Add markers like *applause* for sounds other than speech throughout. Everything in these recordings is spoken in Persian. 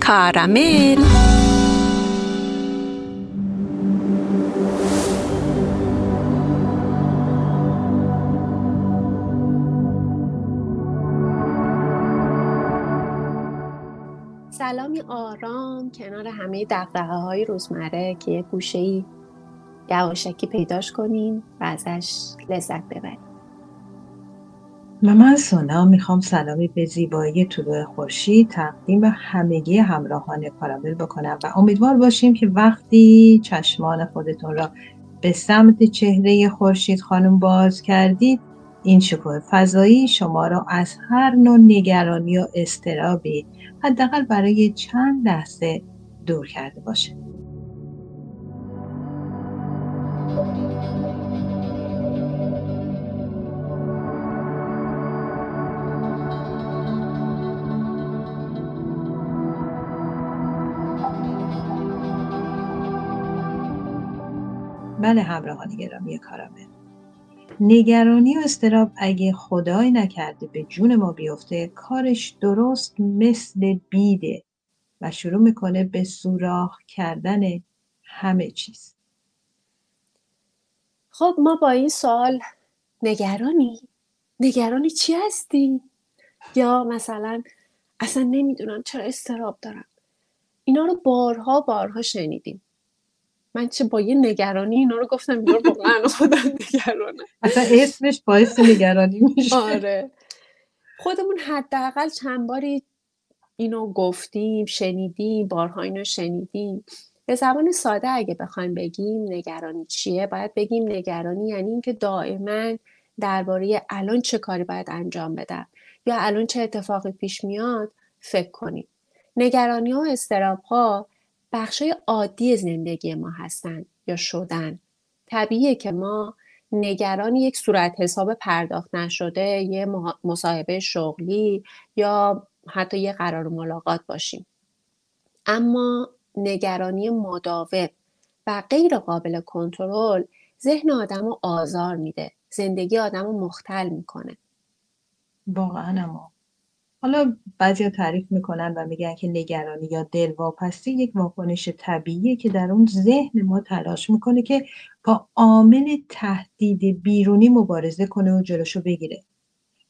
کارامل. سلامی آرام کنار همه دقدقه های روزمره که یه گوشه ای یواشکی پیداش کنیم و ازش لذت ببریم. و من سونا می‌خوام سلامی به زیبایی طلوع خورشید تقدیم همگی همراهان کارامل بکنم و امیدوار باشیم که وقتی چشمان خودتون را به سمت چهره خورشید خانم باز کردید این شکوه فضایی شما را از هر نوع نگرانی و استرابی حداقل برای چند لحظه دور کرده باشه. بله همراهان گرامی کارامل. نگرانی و استراب اگه خدای نکرده به جون ما بیفته کارش درست مثل بیده و شروع می‌کنه به سوراخ کردن همه چیز. خب ما با این سوال نگرانی؟ نگرانی چی هستی یا مثلا اصلا نمی‌دونم چرا استراب دارم. اینا رو بارها بارها شنیدیم. من چه با یه نگرانی اینا رو گفتم اینا رو واقعا خودم نگرانه اصلا اسمش باعث نگرانی میشه. آره. خودمون حداقل چند باری اینو گفتیم شنیدیم بارها اینو شنیدیم. به زبان ساده اگه بخوایم بگیم نگرانی چیه؟ باید بگیم نگرانی یعنی اینکه دائما درباره الان چه کاری باید انجام بدم یا الان چه اتفاقی پیش میاد فکر کنیم. نگرانی ها و استراب ها بخشای عادی زندگی ما هستن یا شدن. طبیعیه که ما نگران یک صورت حساب پرداخت نشده یه مصاحبه شغلی یا حتی یه قرار ملاقات باشیم. اما نگرانی مداوم و غیر قابل کنترل ذهن آدم رو آزار میده. زندگی آدم رو مختل می‌کنه. واقعا حالا بعضی تعریف می‌کنن و میگن که نگرانی یا دلواپسی یک واکنش طبیعیه که در اون ذهن ما تلاش می‌کنه که با عامل تهدید بیرونی مبارزه کنه و جلوشو بگیره.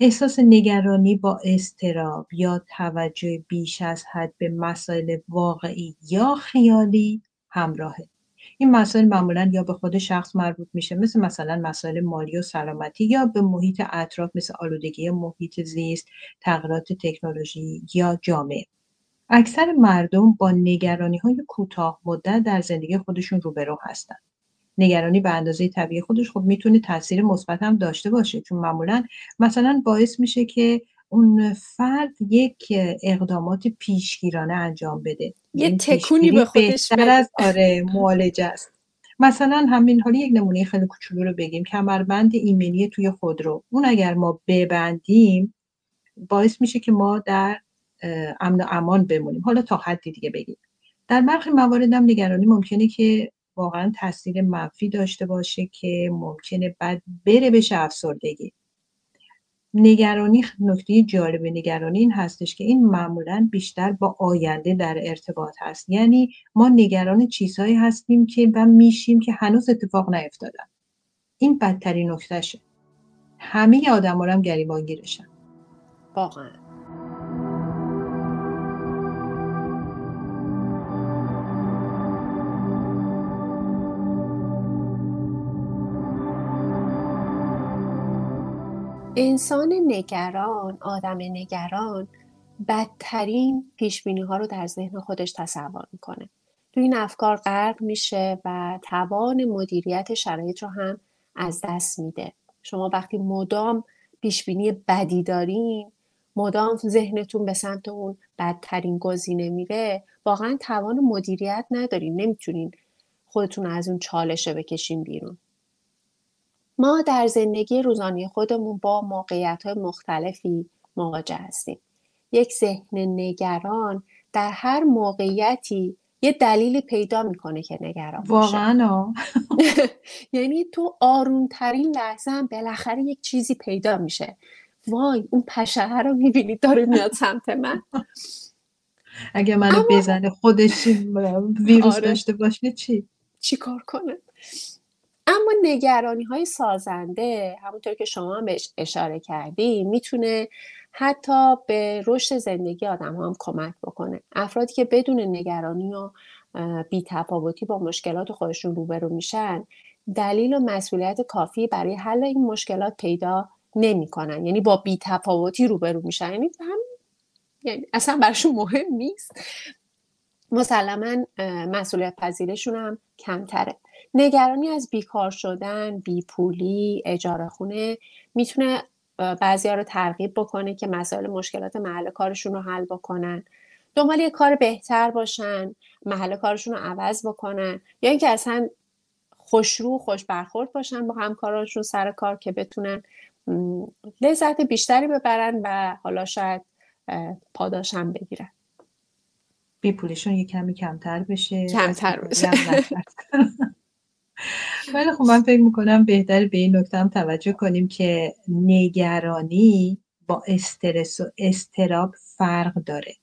احساس نگرانی با استراب یا توجه بیش از حد به مسائل واقعی یا خیالی همراهه. این مسائل معمولا یا به خود شخص مربوط میشه مثل مثلا مسائل مالی و سلامتی یا به محیط اطراف مثل آلودگی محیط زیست تغییرات تکنولوژی یا جامعه. اکثر مردم با نگرانی های کوتاه مدت در زندگی خودشون روبرو هستن نگرانی به اندازه طبیعی خودش خب می‌تونه تاثیر مثبت هم داشته باشه چون معمولا مثلا باعث میشه که اون فرد یک اقدامات پیشگیرانه انجام بده. یه یعنی تکونی به خودش بهتر از آره معالجه است. مثلا همین حالی یک نمونه خیلی کوچولو رو بگیم. کمربند ایمنی توی خودرو اون اگر ما ببندیم باعث میشه که ما در امن و امان بمونیم. حالا تا حدی دیگه بگیم. در برخی موارد هم نگرانی ممکنه که واقعا تاثیر منفی داشته باشه که ممکنه بعد بره بشه افسردگی. نگرانی نکته جالب نگرانی این هستش که این معمولا بیشتر با آینده در ارتباط هست. یعنی ما نگران چیزهایی هستیم که و میشیم که هنوز اتفاق نیفتادن. این بدترین نکتهشه. همه آدم هم گریبان گیرشن واقعا. انسان نگران آدم نگران بدترین پیشبینی ها رو در ذهن خودش تصور می‌کنه. تو این افکار غرق میشه و توان مدیریت شرایط رو هم از دست میده. شما وقتی مدام پیشبینی بدی دارین مدام ذهنتون به سمت اون بدترین گزینه میره واقعا توان مدیریت ندارین. نمی‌تونین خودتون از اون چالشه بکشین بیرون. ما در زندگی روزانه خودمون با موقعیت های مختلفی مواجه هستیم. یک ذهن نگران در هر موقعیتی یه دلیلی پیدا می‌کنه که نگران واقعا *laughs* یعنی تو آرومترین لحظه هم بالاخره یک چیزی پیدا میشه. وای اون پشه رو می‌بینی داره میاد سمت من. اگه منو بزنه خودش *laughs* ویروس آره. داشته باشه چی؟ چی کار کنه اما نگرانی های سازنده همونطور که شما بهش اشاره کردی می‌تونه حتی به رشد زندگی آدم هم کمک بکنه. افرادی که بدون نگرانی و بی تفاوتی با مشکلات خودشون روبرو میشن دلیل و مسئولیت کافی برای حل این مشکلات پیدا نمی‌کنن. یعنی با بی تفاوتی روبرو میشن. یعنی هم یعنی اصلا براشون مهم نیست. مسلما مسئولیت پذیرشون هم کمتره. نگرانی از بیکار شدن بیپولی اجاره خونه می‌تونه بعضی ها رو ترغیب بکنه که مسائل مشکلات محل کارشون رو حل بکنن. دنبال یه کار بهتر باشن محل کارشون رو عوض بکنن یا اینکه اصلا خوشرو خوش برخورد باشن با همکارانشون سر کار که بتونن لذت بیشتری ببرن و حالا شاید پاداشم بگیرن. بی پولیشون یه کمی کمتر بشه کمتر بشه. *laughs* ولی خب من فکر می‌کنم بهتر به این نکته هم توجه کنیم که نگرانی با استرس و استراب فرق داره.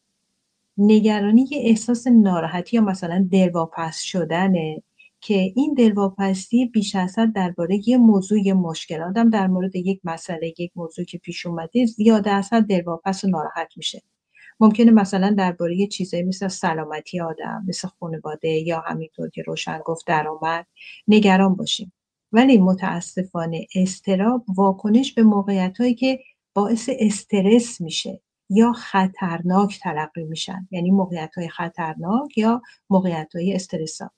نگرانی یه احساس ناراحتی یا مثلا دلواپس شدنه که این دلواپسی بیش از حد درباره یه موضوع یه مشکل. آدم در مورد یک مسئله یک موضوع که پیش اومده زیاد از حد دلواپس و ناراحت میشه. ممکنه مثلا درباره چیزایی مثل سلامتی آدم مثل خانواده یا همینطور که روشن گفت درآمد نگران باشیم. ولی متاسفانه استراب واکنش به موقعیت هایی که باعث استرس میشه یا خطرناک تلقی میشن. یعنی موقعیت های خطرناک یا موقعیت های استرسا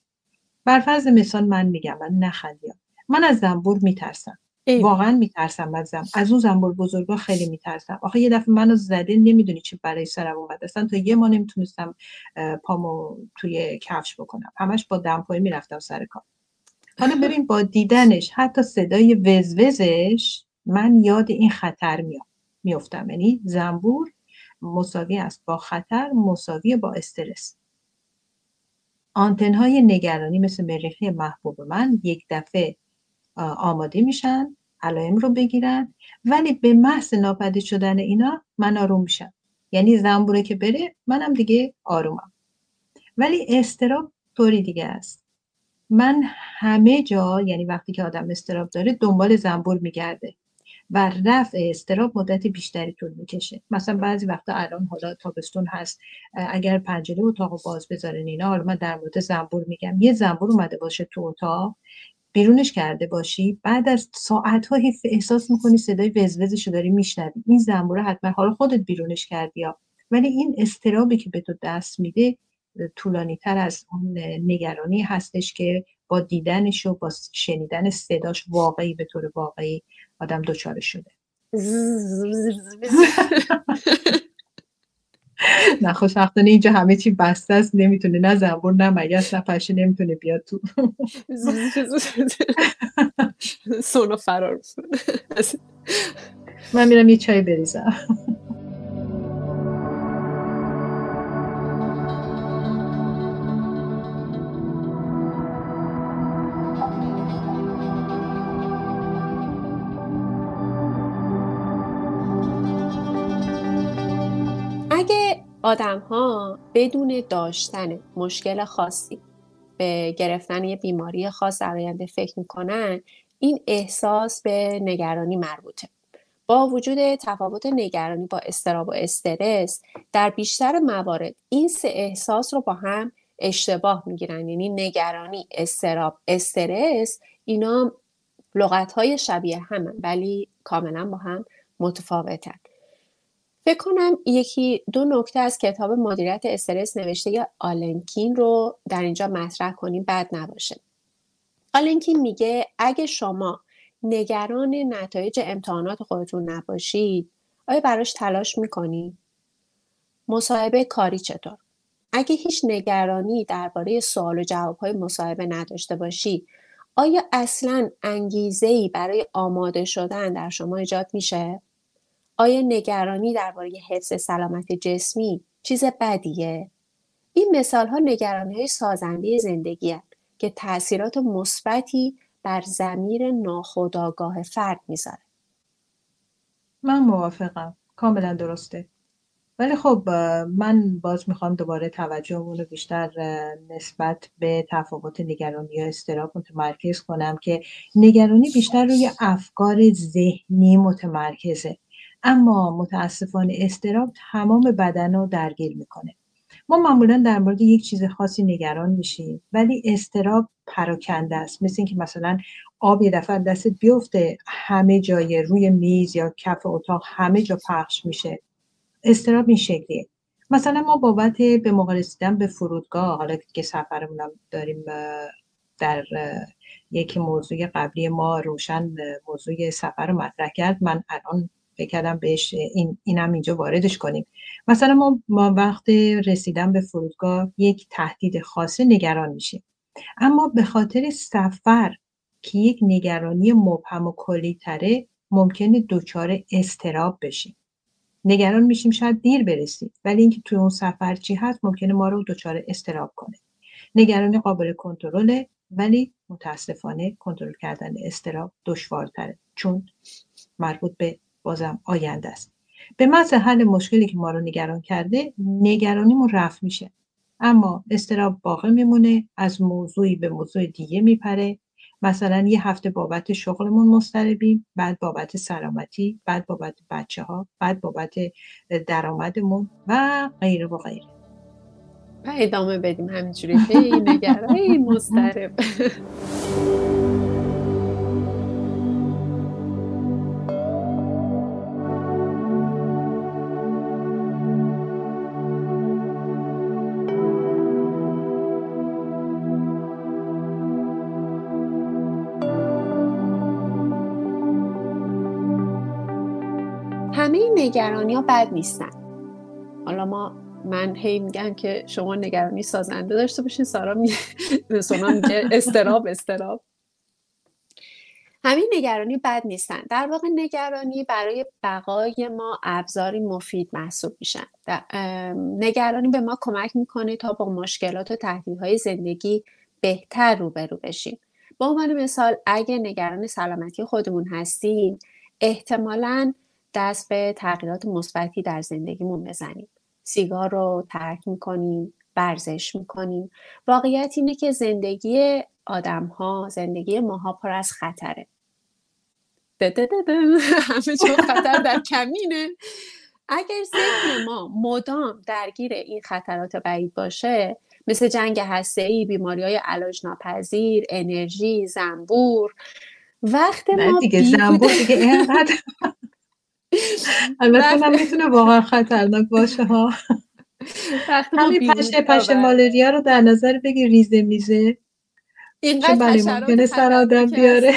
بر فرض مثال من میگم من نخندیم من از زنبور میترسم. واقعا میترسم از زم از اون زنبور بزرگا خیلی میترسم. آخه یه دفعه منو زده نمی‌دونی چه برای سرم اومد اصلا تا یه ما نمی‌تونستم پامو توی کفش بکنم. همش با دمپایی می‌رفتم سر کار. حالا *laughs* ببین با دیدنش حتی صدای وزوزش من یاد این خطر میام. میفتم یعنی زنبور مساوی است با خطر مساوی با استرس. آنتن نگرانی مثل مریخی محبوب من یک دفعه آماده میشن علائم رو بگیرن ولی به محض ناپدید شدن اینا من آروم میشم. یعنی زنبوره که بره منم دیگه آرومم. ولی استراب طوری دیگه است. من همه جا یعنی وقتی که آدم استراب داره دنبال زنبور میگرده و رفع استراب مدت بیشتری طول می‌کشه. مثلا بعضی وقتا الان حالا تابستون هست. اگر پنجره اتاق باز بذارن اینا حالا من در مورد زنبور میگم. یه زنبور اومده باشه تو اتاق بیرونش کرده باشی بعد از ساعت ها احساس می‌کنی صدای وزوزش رو داری میشنوی. این زنبوره حتما حالا خودت بیرونش کردی یا. ولی این استرابی که به تو دست میده طولانی تر از اون نگرانی هستش که با دیدنش و با شنیدن صداش واقعی به طور واقعی آدم دچار شده. *laughs* نه خوشبختانه اینجا همه چی بسته است. نمی‌تونه نه زنبور نه مگس نه پشه نمی‌تونه بیاد تو. سونا فرار من میرم یه چای بریزم. آدم ها بدون داشتن مشکل خاصی به گرفتن یه بیماری خاص در آینده فکر می‌کنن این احساس به نگرانی مربوطه. با وجود تفاوت نگرانی با استراب و استرس در بیشتر موارد این سه احساس رو با هم اشتباه می‌گیرن. یعنی نگرانی استراب استرس اینا لغت های شبیه همن ولی کاملا با هم متفاوتن. فکر کنم یکی دو نکته از کتاب مدیریت استرس نوشته آلنکین رو در اینجا مطرح کنیم بد نباشه. آلنکین میگه اگه شما نگران نتایج امتحانات خودتون نباشید آیا براش تلاش می‌کنید مصاحبه کاری چطور؟ اگه هیچ نگرانی درباره سوال و جواب های مصاحبه نداشته باشی آیا اصلا انگیزه ای برای آماده شدن در شما ایجاد میشه؟ آیا نگرانی درباره حفظ سلامت جسمی چیز بدیه؟ این مثال ها نگرانی های سازنده زندگی که تاثیرات مثبتی بر زمیر ناخودآگاه فرد می‌ذاره. من موافقم. کاملا درسته. ولی خب من باز می‌خوام دوباره توجهمون رو بیشتر نسبت به تفاوت نگرانی یا استراب متمرکز کنم که نگرانی بیشتر روی افکار ذهنی متمرکزه. اما متاسفانه استراب تمام بدن رو درگیر می‌کنه. ما معمولا در مورد یک چیز خاصی نگران میشیم ولی استراب پراکنده است. مثل اینکه مثلا آب یه دفعه دستت بیفته همه جای روی میز یا کف اتاق همه جا پخش میشه. استراب این شکلیه. مثلا ما بابت به موقع رسیدن به فرودگاه حالا که سفرمون داریم در یکی موضوع قبلی ما روشن موضوع سفر رو مطرح کرد. من الان فکر کردم بهش این اینم اینجا واردش کنیم. مثلا ما, ما وقت رسیدن به فرودگاه یک تهدید خاصه نگران میشیم. اما به خاطر سفر که یک نگرانی مبهم و کلی تره ممکنه دچار استراب بشیم. نگران میشیم شاید دیر برسیم ولی اینکه توی اون سفر چی هست ممکنه ما رو دچار استراب کنه. نگرانی قابل کنترله ولی متاسفانه کنترل کردن استراب دشوارتره. چون مربوط به بازم آینده است. به محض حل مشکلی که ما رو نگران کرده نگرانیمون رفت میشه. اما استراب باقی میمونه از موضوعی به موضوع دیگه میپره. مثلا یه هفته بابت شغلمون مستربیم بعد بابت سلامتی بعد بابت بچه ها بعد بابت درآمدمون و غیره و غیره. و ادامه بدیم همینجوری. هی نگران مسترب *laughs* نگرانی ها بد نیستن. حالا ما من هی میگم که شما نگرانی سازنده داشته باشین سارا می سونا میگه استراب استراب. همین نگرانی بد نیستن. در واقع نگرانی برای بقای ما ابزاری مفید محسوب میشن. نگرانی به ما کمک می‌کنه تا با مشکلات و تهدیدهای زندگی بهتر روبرو بشیم. به عنوان مثال اگه نگران سلامتی خودمون هستیم احتمالا دست به تغییرات مثبتی در زندگیمون بزنیم. سیگار رو ترک می‌کنیم ورزش می‌کنیم. واقعیت اینه که زندگی آدم ها زندگی ماها پر از خطره. همه جا خطر در کمینه. اگر ذهن ما مدام درگیر این خطرات بعید باشه مثل جنگ هسته بیماری های علاج ناپذیر انرژی زنبور وقت ما دیگه زنبور دیگه اینقدر *laughs* البته من می‌تونه واقعا خطرناک باشه ها. همین پشه پشه مالریا رو در نظر بگی ریزه میزه اینقدر برای ممکنه سر آدم بیاره.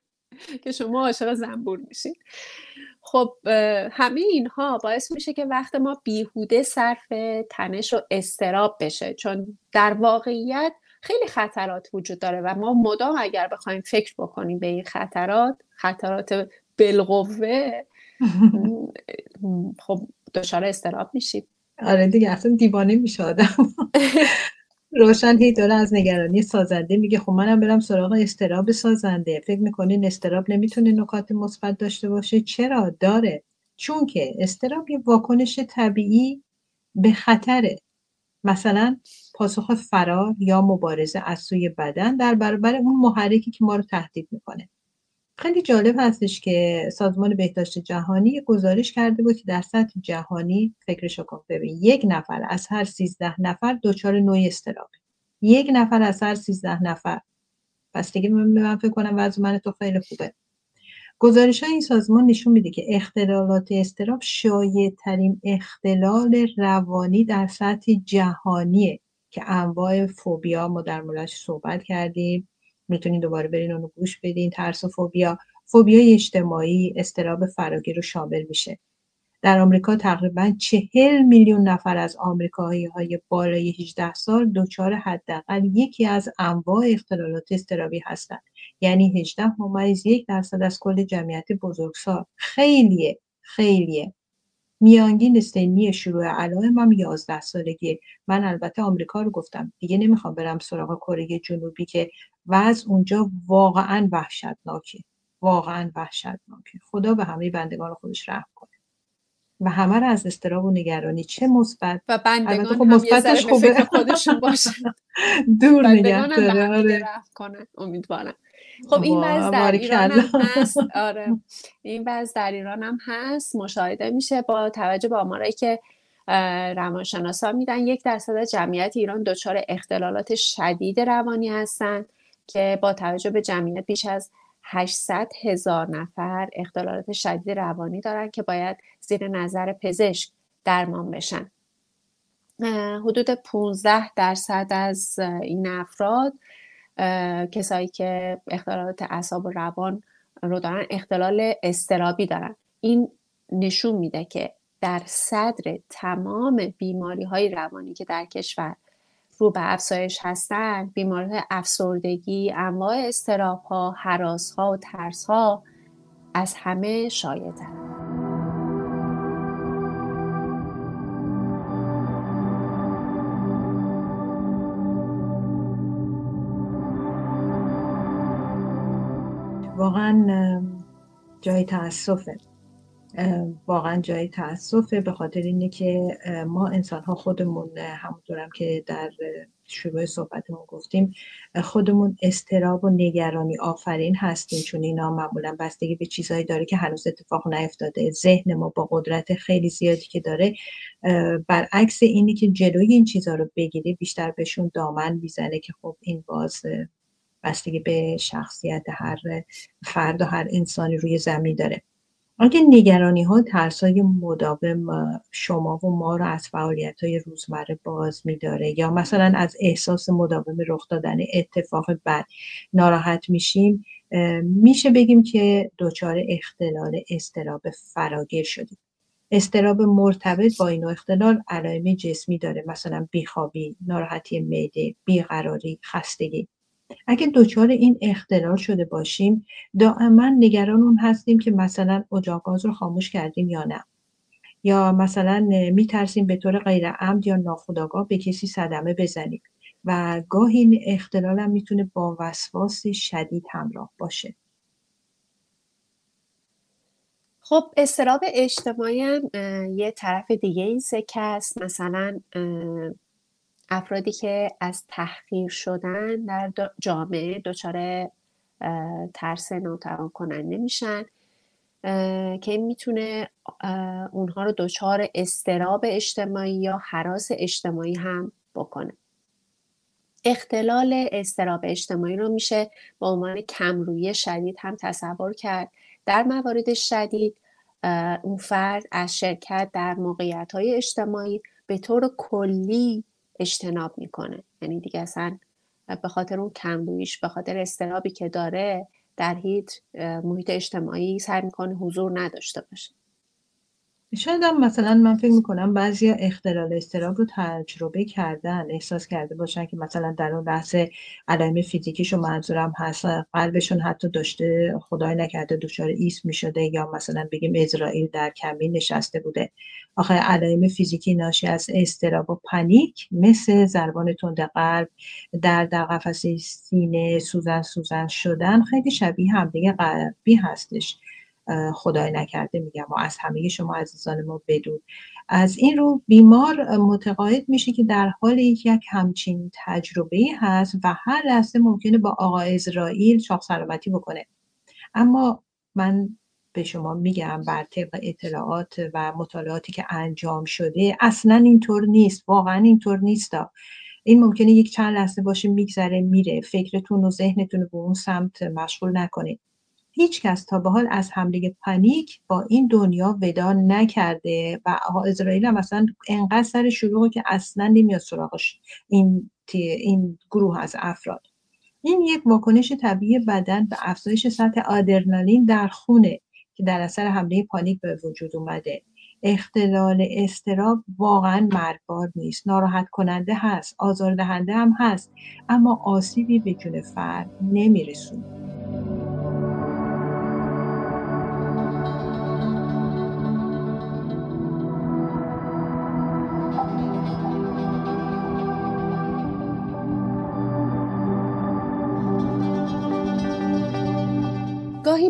*laughs* که شما عاشق زنبور میشین. خب همه اینها باعث میشه که وقت ما بیهوده صرف تنش و استراب بشه. چون در واقعیت خیلی خطرات وجود داره و ما مدام اگر بخوایم فکر بکنیم به این خطرات خطرات بالقوه خب دچار استراب میشید آره دیگه اصلا دیوانه میشه آدم. *laughs* روشن هی داره از نگرانی سازنده میگه خب منم برم سراغ استراب سازنده. فکر می‌کنین استراب نمی‌تونه نکات مثبت داشته باشه؟ چرا؟ داره. چون که استراب یه واکنش طبیعی به خطره. مثلا پاسخ فرار یا مبارزه از سوی بدن در برابر اون محرکی که ما رو تهدید می‌کنه. خیلی جالب هستش که سازمان بهداشت جهانی گزارش کرده بود که در سطح جهانی فکرشو کن. ببین یک نفر از هر سیزده نفر دچار نوع استراب. یک نفر از هر سیزده نفر. پس دیگه من فکر کنم وضع من تو خیلی خوبه. گزارش های این سازمان نشون میده که اختلالات استراب شایع ترین اختلال روانی در سطح جهانیه که انواع فوبیا ما در موردش صحبت کردیم. می‌تونین دوباره برین اونو گوش بدین. ترس و فوبیا فوبیای اجتماعی استراب فراگیر رو شامل میشه. در آمریکا تقریبا چهل میلیون نفر از آمریکایی های بالای 18 سال دچار حداقل یکی از انواع اختلالات استرابی هستند. یعنی 18 ممیز یک درصد از کل جمعیت بزرگسال. خیلیه خیلیه. میانگین سنی شروع علائم هم 11 سالگی من البته آمریکا رو گفتم. دیگه نمی‌خوام برم سراغ کره جنوبی که وضع اونجا واقعا وحشتناکه. واقعا وحشتناکه. خدا به همه بندگان خودش رحم کنه. و همه رو از استراب و نگرانی. چه مثبت. و بندگان خب مثبتش خوبه. خودشون باشن. *laughs* دور نگه داره. آره. کنه امیدوارم. خب این وضع در ایران هم هست. *laughs* آره. این وضع در ایران هم هست. مشاهده میشه با توجه به آمارایی که روانشناسا میدن. یک درصد جمعیت ایران دچار اختلالات شدید روانی هستند که با توجه به جمعیت بیش از 800 هزار نفر اختلالات شدید روانی دارن که باید زیر نظر پزشک درمان بشن. حدود 15 درصد از این افراد کسایی که اختلالات اعصاب و روان رو دارن اختلال استرابی دارن. این نشون میده که در صدر تمام بیماری های روانی که در کشور رو به افزایش هستند بیماری افسردگی انواع استراب ها حراس ها و ترس ها از همه شایدن واقعا جای تاسفه واقعا جای تاسفه به خاطر اینه که ما انسان ها خودمون همونطورم که در شروع صحبتمون گفتیم خودمون استراب و نگرانی آفرین هستیم. چون اینا معمولا بستگی به چیزهایی داره که هنوز اتفاق نیفتاده. ذهن ما با قدرت خیلی زیادی که داره برعکس اینی که جلوی این چیزها رو بگیره بیشتر بهشون دامن می‌زنه که خب این باز بستگی به شخصیت هر فرد و هر انسانی روی زمین داره. اگه نگرانی ها ترس های مداوم شما و ما رو از فعالیت های روزمره باز میداره یا مثلا از احساس مداوم رخ دادن اتفاق بد ناراحت میشیم میشه بگیم که دچار اختلال استراب فراگیر شدیم. استراب مرتبط با این اختلال علائم جسمی داره مثلا بیخوابی ناراحتی معده بیقراری خستگی. اگه دچار این اختلال شده باشیم دائما نگران اون هستیم که مثلا اجاق گاز رو خاموش کردیم یا نه. یا مثلا میترسیم به طور غیر عمد یا ناخودآگاه به کسی صدمه بزنیم و گاهی این اختلال هم می‌تونه با وسواس شدید همراه باشه. خب استراب اجتماعی هم یه طرف دیگه این سکه است مثلا افرادی که از تحقیر شدن در جامعه دچار ترس ناتوان کننده میشن که می‌تونه اونها رو دچار استراب اجتماعی یا حراس اجتماعی هم بکنه. اختلال استراب اجتماعی رو میشه به عنوان کمرویی شدید هم تصور کرد. در موارد شدید اون فرد از شرکت در موقعیت های اجتماعی به طور کلی اجتناب می‌کنه. یعنی دیگه اصلا به خاطر اون کمبویش به خاطر استرابی که داره در هیچ محیط اجتماعی سعی می‌کنه حضور نداشته باشه. شاید هم مثلا من فکر می‌کنم بعضی اختلال استراب رو تجربه کردن احساس کرده باشن که مثلا در اون بحث علائم فیزیکیشون منظورم هست قلبشون حتی داشته خدای نکرده دچار ایست می‌شده یا مثلا بگیم اسرائیل در کمین نشسته بوده. آخه علائم فیزیکی ناشی از استراب و پنیک مثل ضربان تند قلب در در قفسه سینه سوزن سوزن شدن خیلی شبیه همدیگه قلبی هستش. خدای نکرده میگم و از همه شما عزیزان ما بدون. از این رو بیمار متقاعد میشه که در حال یک همچین تجربه هست و هر لحظه ممکنه با آقا اسرائیل شاخ سلامتی بکنه. اما من به شما میگم بر طبق اطلاعات و مطالعاتی که انجام شده اصلا اینطور نیست واقعا اینطور نیست این ممکنه یک چند لحظه باشه میگذره میره. فکرتون و ذهنتون رو به اون سمت مشغول نکنید. هیچ کس تا به حال از حمله پانیک با این دنیا ودا نکرده و اسرائیل هم اصلا انقدر سر شروع که اصلا نمیاد سراغش این, این گروه از افراد. این یک واکنش طبیعی بدن به افزایش سطح آدرنالین در خونه که در اثر حمله پانیک به وجود اومده. اختلال استراب واقعا مرگبار نیست. ناراحت کننده هست. آزاردهنده هم هست. اما آسیبی به جون فرد نمیرسونه.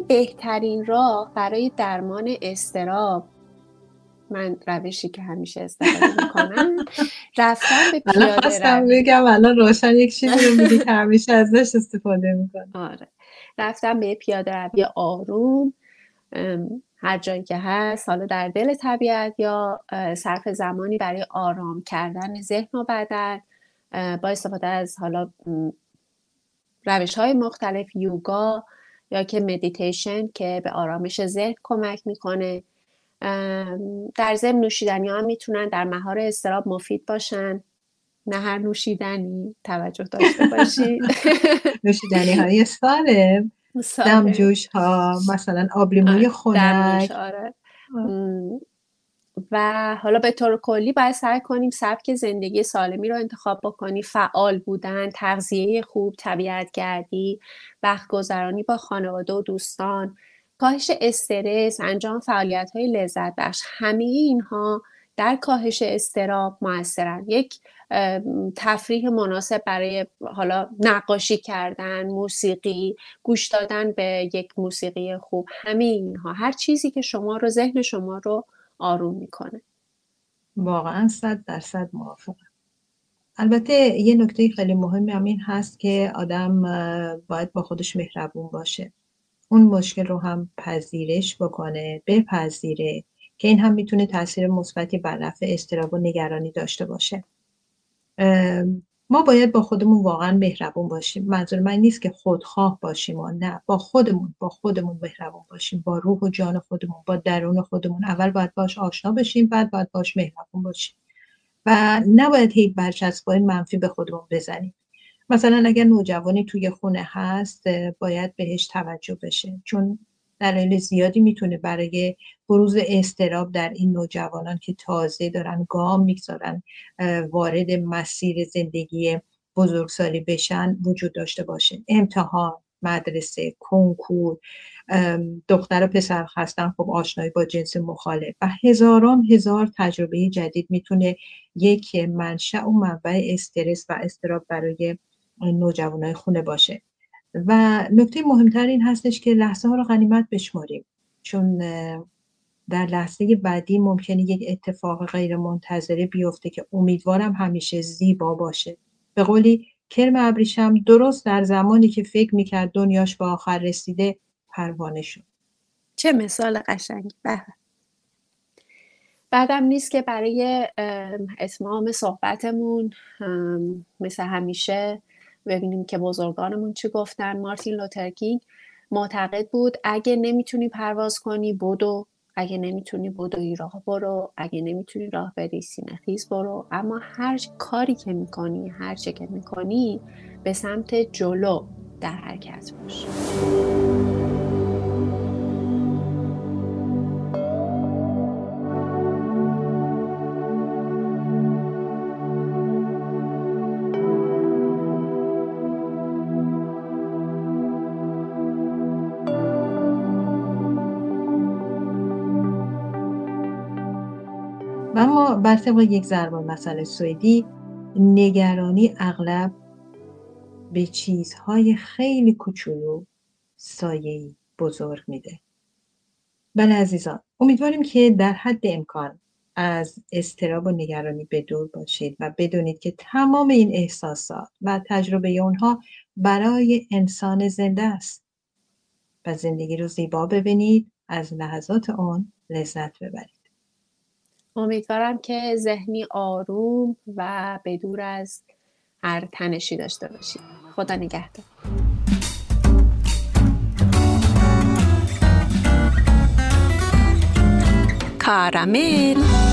بهترین راه برای درمان استراب. من روشی که همیشه استفاده می‌کنم رفتن به پیاده روی. بگم الان روشن یک چیزی رو میگی که همیشه ازش استفاده می‌کنم. آره. رفتن به پیاده روی آروم هر جایی که هست حالا در دل طبیعت یا صرف زمانی برای آرام کردن ذهن و بدن با استفاده از حالا روش های مختلف یوگا یا که مدیتیشن که به آرامش ذهن کمک می‌کنه. در ضمن نوشیدنی ها می‌تونن در مهار استراب مفید باشن. نه هر نوشیدنی توجه داشته باشید *laughs* نوشیدنی های سالم. دمجوش ها مثلا آبلیموی خنک. آره. و حالا به طور کلی باید سعی کنیم سبک زندگی سالمی رو انتخاب بکنی. فعال بودن تغذیه خوب طبیعت گردی وقت گذرانی با خانواده و دوستان کاهش استرس انجام فعالیت های لذت بخش. همه اینها در کاهش استراب موثرن. یک تفریح مناسب برای حالا نقاشی کردن موسیقی گوش دادن به یک موسیقی خوب. همه اینها. هر چیزی که شما رو ذهن شما رو آروم می‌کنه. واقعا صد درصد موافقم. البته یه نکته خیلی مهمی هم این هست که آدم باید با خودش مهربون باشه. اون مشکل رو هم پذیرش بکنه بپذیره که این هم می‌تونه تاثیر مثبتی بر رفع استراب و نگرانی داشته باشه. ما باید با خودمون واقعا مهربون باشیم. منظور من نیست که خودخواه باشیم و نه با خودمون با خودمون مهربون باشیم. با روح و جان خودمون با درون خودمون. اول باید باش آشنا بشیم بعد باید باش مهربون باشیم. و نباید هی برچسبای منفی به خودمون بزنیم. مثلا اگر نوجوانی توی خونه هست باید بهش توجه بشه. چون دلایل زیادی می‌تونه برای بروز استراب در این نوجوانان که تازه دارن گام می‌گذارن وارد مسیر زندگی بزرگسالی بشن وجود داشته باشه امتحان مدرسه کنکور دختر و پسر هستن خب آشنایی با جنس مخالف. و هزاران هزار تجربه جدید می‌تونه یک منشأ و منبع استرس و استراب برای نوجوانای خونه باشه. و نکته مهمتر این هستش که لحظه ها رو غنیمت بشماریم. چون در لحظه بعدی ممکنه یک اتفاق غیر منتظره بیفته که امیدوارم همیشه زیبا باشه. به قولی کرم ابریشم درست در زمانی که فکر می‌کرد دنیاش با آخر رسیده پروانه شد. چه مثال قشنگ. به. بعدم نیست که برای اتمام صحبتمون مثل همیشه ببینیم که بزرگانمون چی گفتن. مارتین لوترکینگ معتقد بود اگه نمی‌تونی پرواز کنی بدو اگه نمی‌تونی بدوی راه برو اگه نمی‌تونی راه بری سینه خیز برو. اما هر کاری که می‌کنی هر چه که می‌کنی به سمت جلو در حرکت باش. بر طبق یک ضرب مسئله سوئدی نگرانی اغلب به چیزهای خیلی کوچولو سایه بزرگ میده. بله عزیزان امیدواریم که در حد امکان از استراب و نگرانی به دور باشید و بدونید که تمام این احساسات و تجربه اونها برای انسان زنده است و زندگی رو زیبا ببینید از لحظات آن لذت ببرید. امیدوارم که ذهنی آروم و بدور از هر تنشی داشته باشید خدا نگهدار. کارامل.